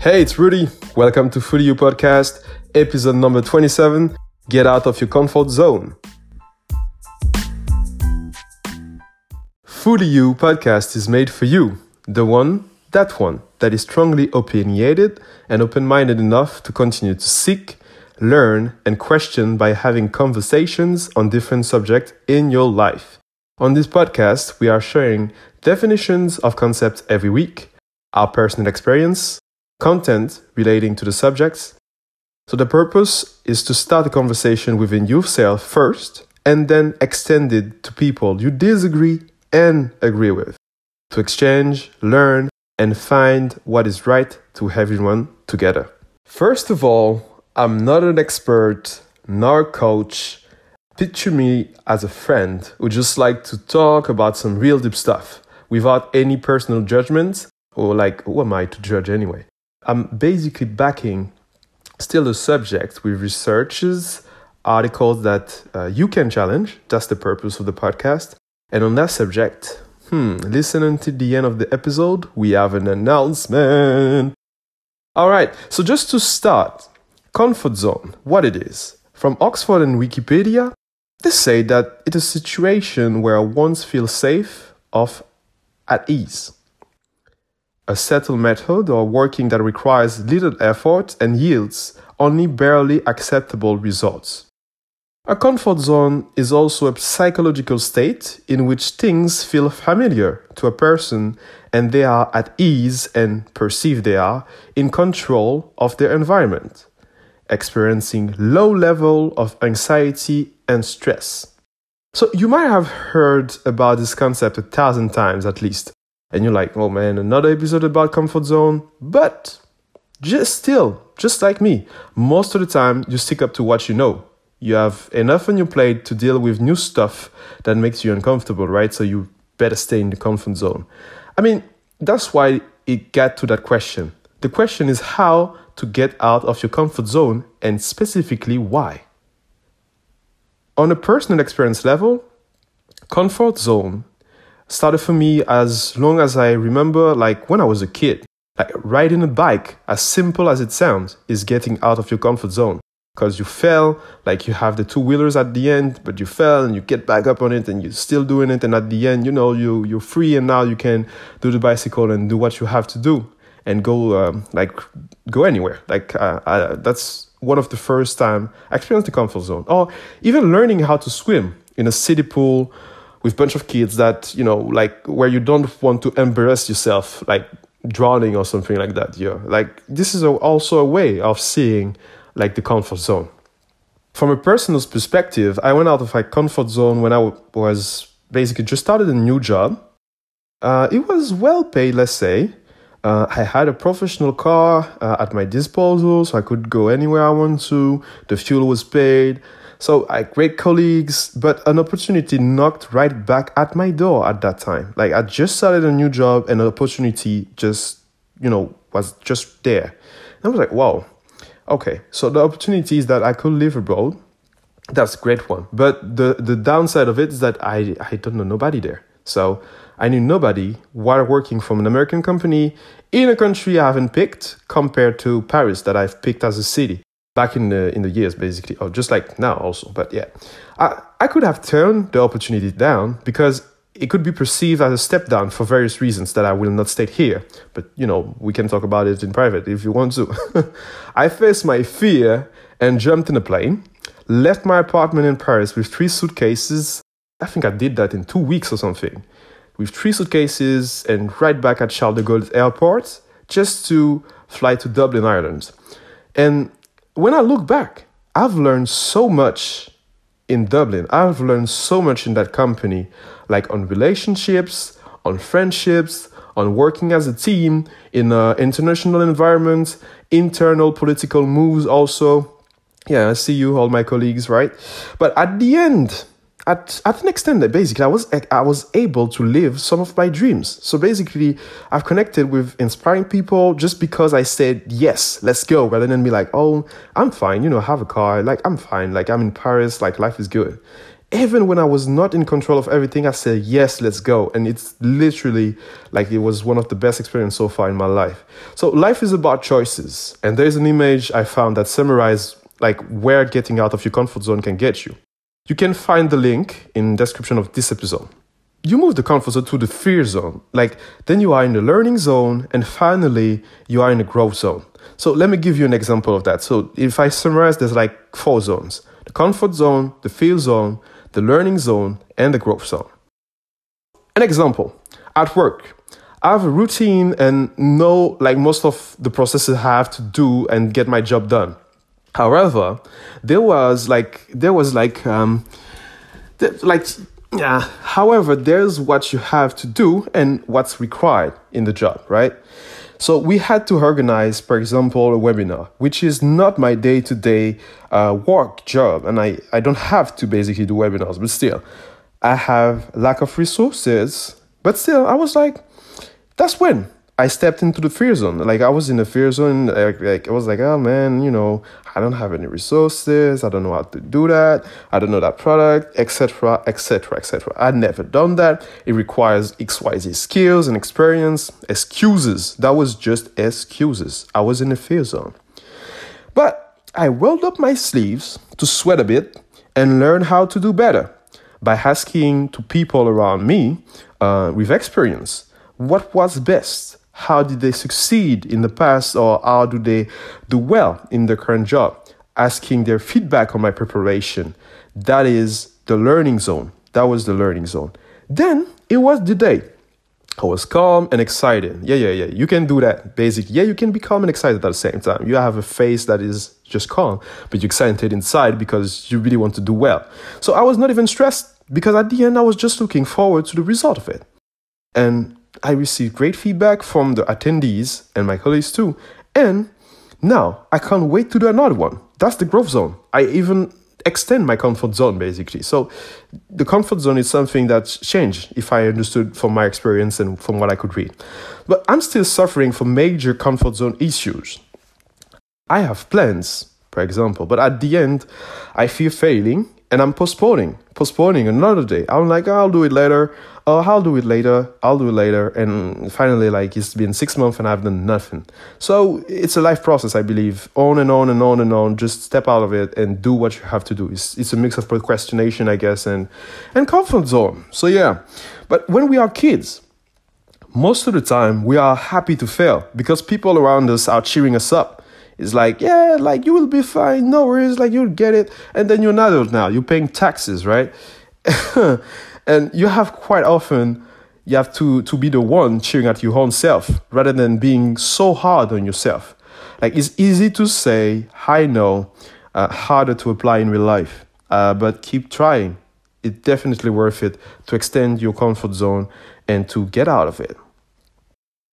Hey, it's Rudy. Welcome to Fully You Podcast, episode number 27 Get Out of Your Comfort Zone. Fully You Podcast is made for you, the one, that one, that is strongly opinionated and open minded enough to continue to seek, learn, and question by having conversations on different subjects in your life. On this podcast, we are sharing definitions of concepts every week, our personal experience, content relating to the subjects. So the purpose is to start a conversation within yourself first and then extend it to people you disagree and agree with to exchange, learn, and find what is right to everyone together. First of all, I'm not an expert nor coach Picture me as a friend who just like to talk about some real deep stuff without any personal judgment or like who am I to judge anyway? I'm basically backing still a subject with researches, articles that uh, you can challenge. That's the purpose of the podcast. And on that subject, hmm, listen until the end of the episode. We have an announcement. All right, so just to start, comfort zone, what it is. From Oxford and Wikipedia, they say that it's a situation where one feels safe, off, at ease. A settled method or working that requires little effort and yields only barely acceptable results. A comfort zone is also a psychological state in which things feel familiar to a person and they are at ease and perceive they are in control of their environment experiencing low level of anxiety and stress. So you might have heard about this concept a thousand times at least. And you're like, oh man, another episode about comfort zone. But just still, just like me, most of the time you stick up to what you know. You have enough on your plate to deal with new stuff that makes you uncomfortable, right? So you better stay in the comfort zone. I mean, that's why it got to that question. The question is how to get out of your comfort zone and specifically why. On a personal experience level, comfort zone started for me as long as I remember, like when I was a kid. Like riding a bike, as simple as it sounds, is getting out of your comfort zone. Because you fell, like you have the two wheelers at the end, but you fell and you get back up on it and you're still doing it. And at the end, you know, you, you're free and now you can do the bicycle and do what you have to do and go um, like go anywhere. Like uh, uh, that's one of the first time I experienced the comfort zone. Or even learning how to swim in a city pool with bunch of kids that you know like where you don't want to embarrass yourself like drowning or something like that. Yeah, like this is a, also a way of seeing like the comfort zone. From a personal perspective, I went out of my comfort zone when I was basically just started a new job. Uh, it was well paid, let's say, uh, I had a professional car uh, at my disposal, so I could go anywhere I want to. The fuel was paid. So I great colleagues, but an opportunity knocked right back at my door at that time. Like I just started a new job and an opportunity just, you know, was just there. And I was like, wow, okay. So the opportunity is that I could live abroad. That's a great one. But the, the downside of it is that I, I don't know nobody there. So I knew nobody while working from an American company in a country I haven't picked compared to Paris that I've picked as a city back in the in the years basically or just like now also but yeah. I, I could have turned the opportunity down because it could be perceived as a step down for various reasons that I will not state here but you know we can talk about it in private if you want to. I faced my fear and jumped in a plane left my apartment in Paris with three suitcases. I think I did that in two weeks or something. With three suitcases and right back at Charles de Gaulle Airport just to fly to Dublin, Ireland. And when I look back, I've learned so much in Dublin. I've learned so much in that company, like on relationships, on friendships, on working as a team in an international environment, internal political moves also. Yeah, I see you, all my colleagues, right? But at the end, at, at an extent that basically I was I was able to live some of my dreams. So basically I've connected with inspiring people just because I said yes, let's go, rather than be like, oh, I'm fine, you know, have a car, like I'm fine, like I'm in Paris, like life is good. even when I was not in control of everything, I said, yes, let's go. And it's literally like it was one of the best experiences so far in my life. So life is about choices. And there's an image I found that summarizes like where getting out of your comfort zone can get you. You can find the link in description of this episode. You move the comfort zone to the fear zone. Like then you are in the learning zone and finally you are in the growth zone. So let me give you an example of that. So if I summarize, there's like four zones. The comfort zone, the fear zone, the learning zone, and the growth zone. An example at work, I have a routine and know like most of the processes I have to do and get my job done. However, there was like there was like um, like yeah. However, there's what you have to do and what's required in the job, right? So we had to organize, for example, a webinar, which is not my day-to-day uh, work job, and I I don't have to basically do webinars, but still, I have lack of resources. But still, I was like, that's when I stepped into the fear zone. Like I was in the fear zone. Like, like I was like, oh man, you know, I don't have any resources. I don't know how to do that. I don't know that product, etc., etc., etc. I'd never done that. It requires X, Y, Z skills and experience. Excuses. That was just excuses. I was in the fear zone. But I rolled up my sleeves to sweat a bit and learn how to do better by asking to people around me uh, with experience what was best how did they succeed in the past or how do they do well in their current job asking their feedback on my preparation that is the learning zone that was the learning zone then it was the day I was calm and excited. Yeah, yeah, yeah. You can do that. Basically, yeah, you can be calm and excited at the same time. You have a face that is just calm, but you're excited inside because you really want to do well. So I was not even stressed because at the end, I was just looking forward to the result of it. And I received great feedback from the attendees and my colleagues too. And now I can't wait to do another one. That's the growth zone. I even extend my comfort zone basically. So the comfort zone is something that's changed if I understood from my experience and from what I could read. But I'm still suffering from major comfort zone issues. I have plans, for example, but at the end I fear failing and I'm postponing, postponing another day. I'm like, I'll do it later oh, I'll do it later, I'll do it later. And finally, like, it's been six months and I've done nothing. So it's a life process, I believe. On and on and on and on. Just step out of it and do what you have to do. It's, it's a mix of procrastination, I guess, and, and comfort zone. So, yeah. But when we are kids, most of the time we are happy to fail because people around us are cheering us up. It's like, yeah, like you will be fine, no worries, like you'll get it. And then you're an adult now, you're paying taxes, right? and you have quite often you have to to be the one cheering at your own self rather than being so hard on yourself. Like it's easy to say i know uh, harder to apply in real life uh, but keep trying. It's definitely worth it to extend your comfort zone and to get out of it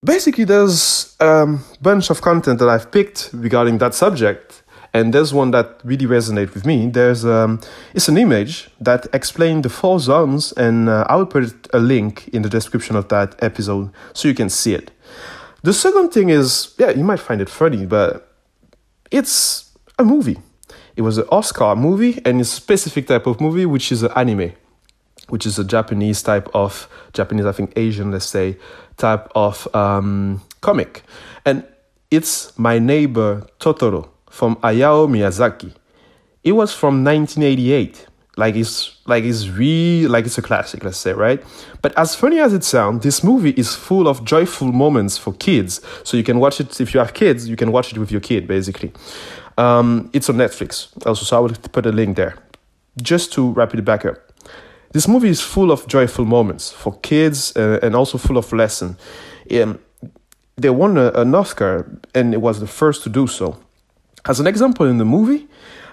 basically there's a um, bunch of content that i've picked regarding that subject and there's one that really resonates with me. There's um, it's an image that explains the four zones, and uh, I will put a link in the description of that episode so you can see it. The second thing is, yeah, you might find it funny, but it's a movie. It was an Oscar movie, and a specific type of movie, which is an anime, which is a Japanese type of Japanese, I think Asian, let's say, type of um, comic, and it's my neighbor Totoro from Hayao Miyazaki. It was from 1988. Like it's like it's really like it's a classic, let's say, right? But as funny as it sounds, this movie is full of joyful moments for kids. So you can watch it if you have kids, you can watch it with your kid, basically. Um, it's on Netflix also, so I will put a link there. Just to wrap it back up. This movie is full of joyful moments for kids uh, and also full of lesson. Um, they won a, an Oscar, and it was the first to do so. As an example in the movie,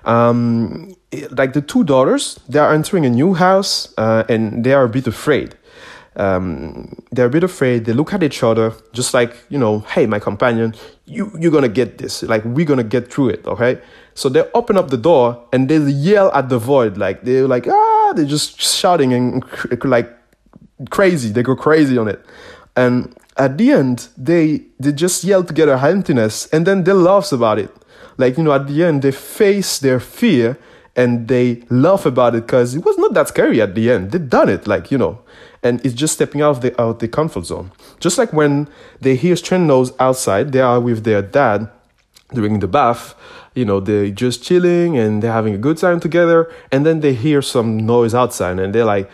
um, like the two daughters, they are entering a new house uh, and they are a bit afraid. Um, they're a bit afraid. They look at each other, just like you know, hey, my companion, you you're gonna get this. Like we're gonna get through it, okay? So they open up the door and they yell at the void, like they're like ah, they're just shouting and like crazy. They go crazy on it, and at the end, they they just yell together emptiness, and then they laughs about it like you know at the end they face their fear and they laugh about it because it was not that scary at the end. They done it, like you know, and it's just stepping out of the out the comfort zone. Just like when they hear strange noise outside, they are with their dad during the bath. You know, they're just chilling and they're having a good time together, and then they hear some noise outside, and they're like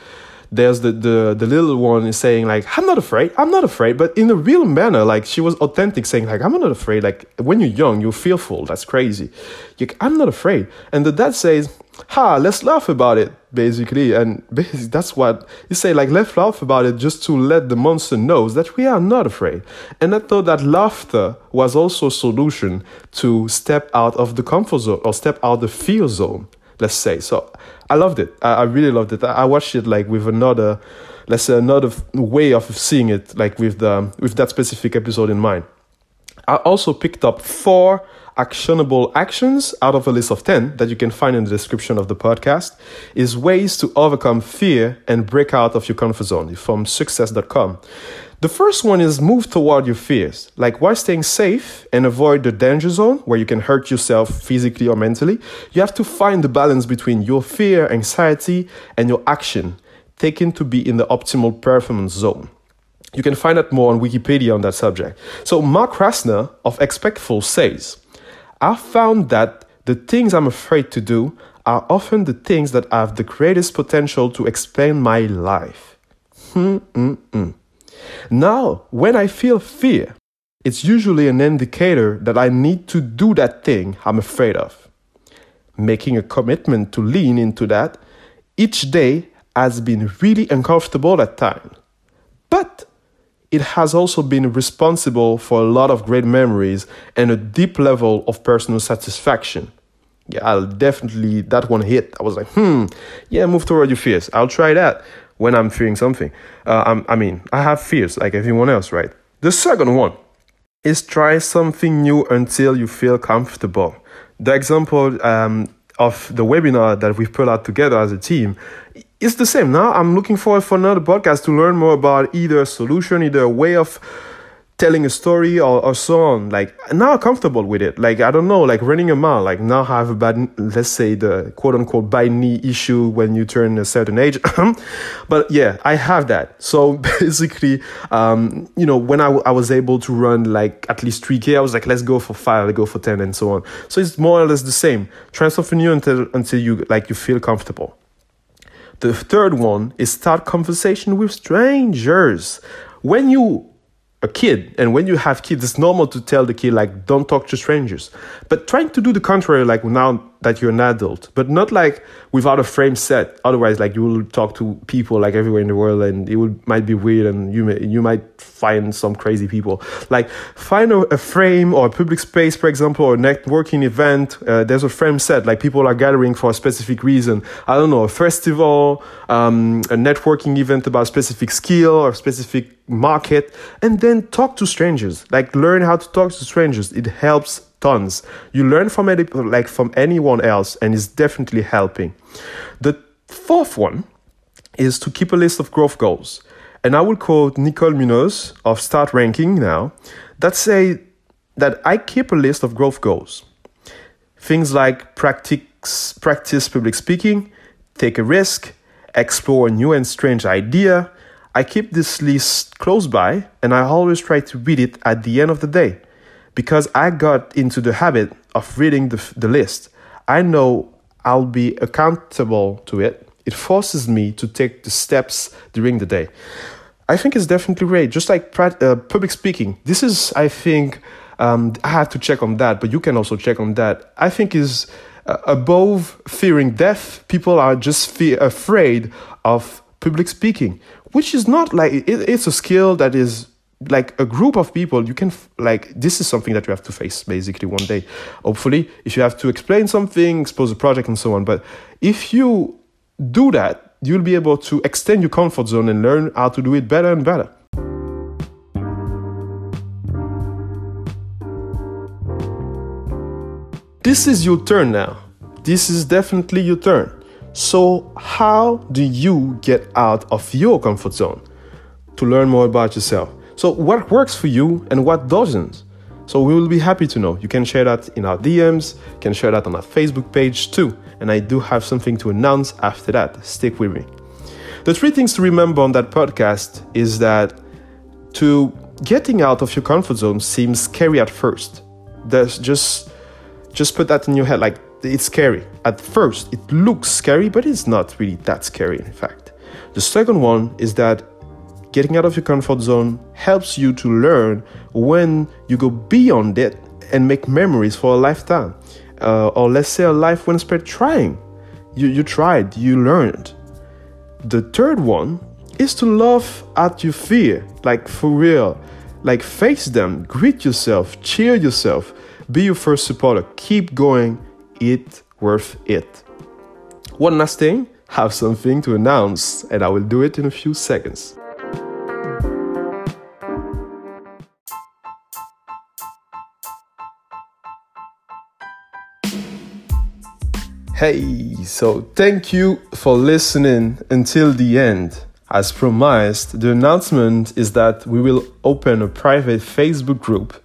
there's the, the the little one is saying like i'm not afraid i'm not afraid but in a real manner like she was authentic saying like i'm not afraid like when you're young you're fearful that's crazy. Like, i'm not afraid. And the dad says ha let's laugh about it basically. And basically that's what you say like let's laugh about it just to let the monster know that we are not afraid. And i thought that laughter was also a solution to step out of the comfort zone or step out the fear zone let's say. So I loved it. I, I really loved it. I, I watched it like with another, let's say another way of seeing it, like with the with that specific episode in mind. I also picked up four actionable actions out of a list of 10 that you can find in the description of the podcast is ways to overcome fear and break out of your comfort zone from success.com. The first one is move toward your fears. Like while staying safe and avoid the danger zone where you can hurt yourself physically or mentally, you have to find the balance between your fear, anxiety, and your action, taken to be in the optimal performance zone. You can find out more on Wikipedia on that subject. So Mark Rasner of Expectful says, I found that the things I'm afraid to do are often the things that have the greatest potential to explain my life. Hmm-mm-mm. Now, when I feel fear, it's usually an indicator that I need to do that thing I'm afraid of. Making a commitment to lean into that each day has been really uncomfortable at times. But it has also been responsible for a lot of great memories and a deep level of personal satisfaction. Yeah, I'll definitely, that one hit. I was like, hmm, yeah, move toward your fears. I'll try that when I'm fearing something. Uh, i mean, I have fears like everyone else, right? The second one is try something new until you feel comfortable. The example um, of the webinar that we've put out together as a team is the same. Now I'm looking forward for another podcast to learn more about either a solution, either a way of telling a story or, or so on. Like now comfortable with it. Like i don't know like running a mile like now I have a bad let's say the quote unquote bad knee issue when you turn a certain age. But yeah i have that. So basically um, you know when I, w- I was able to run like at least 3k i was like let's go for 5 let's go for 10 and so on. So it's more or less the same. Try something new until until you like you feel comfortable. The third one is start conversation with strangers. When you a kid and when you have kids it's normal to tell the kid like don't talk to strangers. But trying to do the contrary like now that you're an adult, but not like without a frame set. Otherwise, like you will talk to people like everywhere in the world, and it would might be weird, and you may you might find some crazy people. Like find a, a frame or a public space, for example, or a networking event. Uh, there's a frame set, like people are gathering for a specific reason. I don't know, a festival, um, a networking event about a specific skill or specific market, and then talk to strangers. Like learn how to talk to strangers. It helps tons. You learn from like from anyone else, and it's definitely helping. The fourth one is to keep a list of growth goals. And I will quote Nicole Munoz of Start Ranking now that say that I keep a list of growth goals. Things like practice, practice public speaking, take a risk, explore a new and strange idea. I keep this list close by and I always try to read it at the end of the day because I got into the habit of reading the, the list. I know I'll be accountable to it. It forces me to take the steps during the day. I think it's definitely great. Just like uh, public speaking, this is, I think, um, I have to check on that, but you can also check on that. I think is uh, above fearing death. People are just afraid of public speaking, which is not like it, it's a skill that is like a group of people you can like this is something that you have to face basically one day. Hopefully if you have to explain something expose a project and so on. But if you do that you'll be able to extend your comfort zone and learn how to do it better and better. This is your turn now. This is definitely your turn. So how do you get out of your comfort zone? To learn more about yourself so, what works for you and what doesn't? So we will be happy to know. You can share that in our DMs, you can share that on our Facebook page too. And I do have something to announce after that. Stick with me. The three things to remember on that podcast is that to getting out of your comfort zone seems scary at first. There's just just put that in your head like it's scary. At first, it looks scary, but it's not really that scary in fact. The second one is that getting out of your comfort zone helps you to learn when you go beyond it and make memories for a lifetime. Uh, or let's say a life when spent trying. You, you tried, you learned. The third one is to laugh at your fear, like for real. Like face them, greet yourself, cheer yourself, be your first supporter, keep going, it worth it. One last thing, have something to announce, and I will do it in a few seconds. Hey, so thank you for listening until the end. As promised, the announcement is that we will open a private Facebook group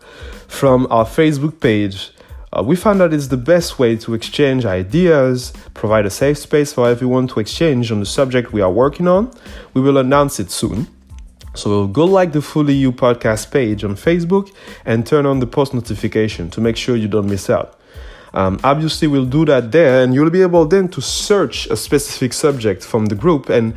from our Facebook page. Uh, we found that it's the best way to exchange ideas, provide a safe space for everyone to exchange on the subject we are working on. We will announce it soon. So go like the Fully You podcast page on Facebook and turn on the post notification to make sure you don't miss out. Um, obviously, we'll do that there, and you'll be able then to search a specific subject from the group and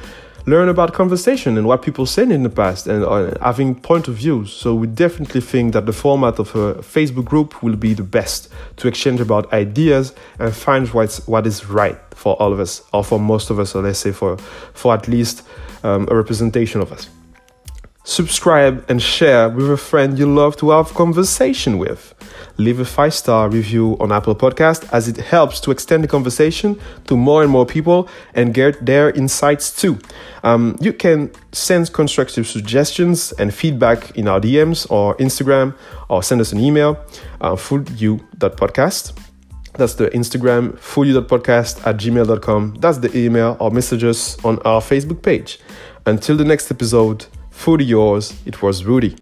learn about conversation and what people said in the past and uh, having point of views. So we definitely think that the format of a Facebook group will be the best to exchange about ideas and find what's what is right for all of us, or for most of us, or let's say for for at least um, a representation of us subscribe and share with a friend you love to have conversation with. Leave a five star review on Apple Podcast as it helps to extend the conversation to more and more people and get their insights too. Um, you can send constructive suggestions and feedback in our DMs or Instagram or send us an email, uh, fullyou.podcast. That's the Instagram, fullyou.podcast at gmail.com. That's the email or messages on our Facebook page. Until the next episode, Fully yours, it was Rudy.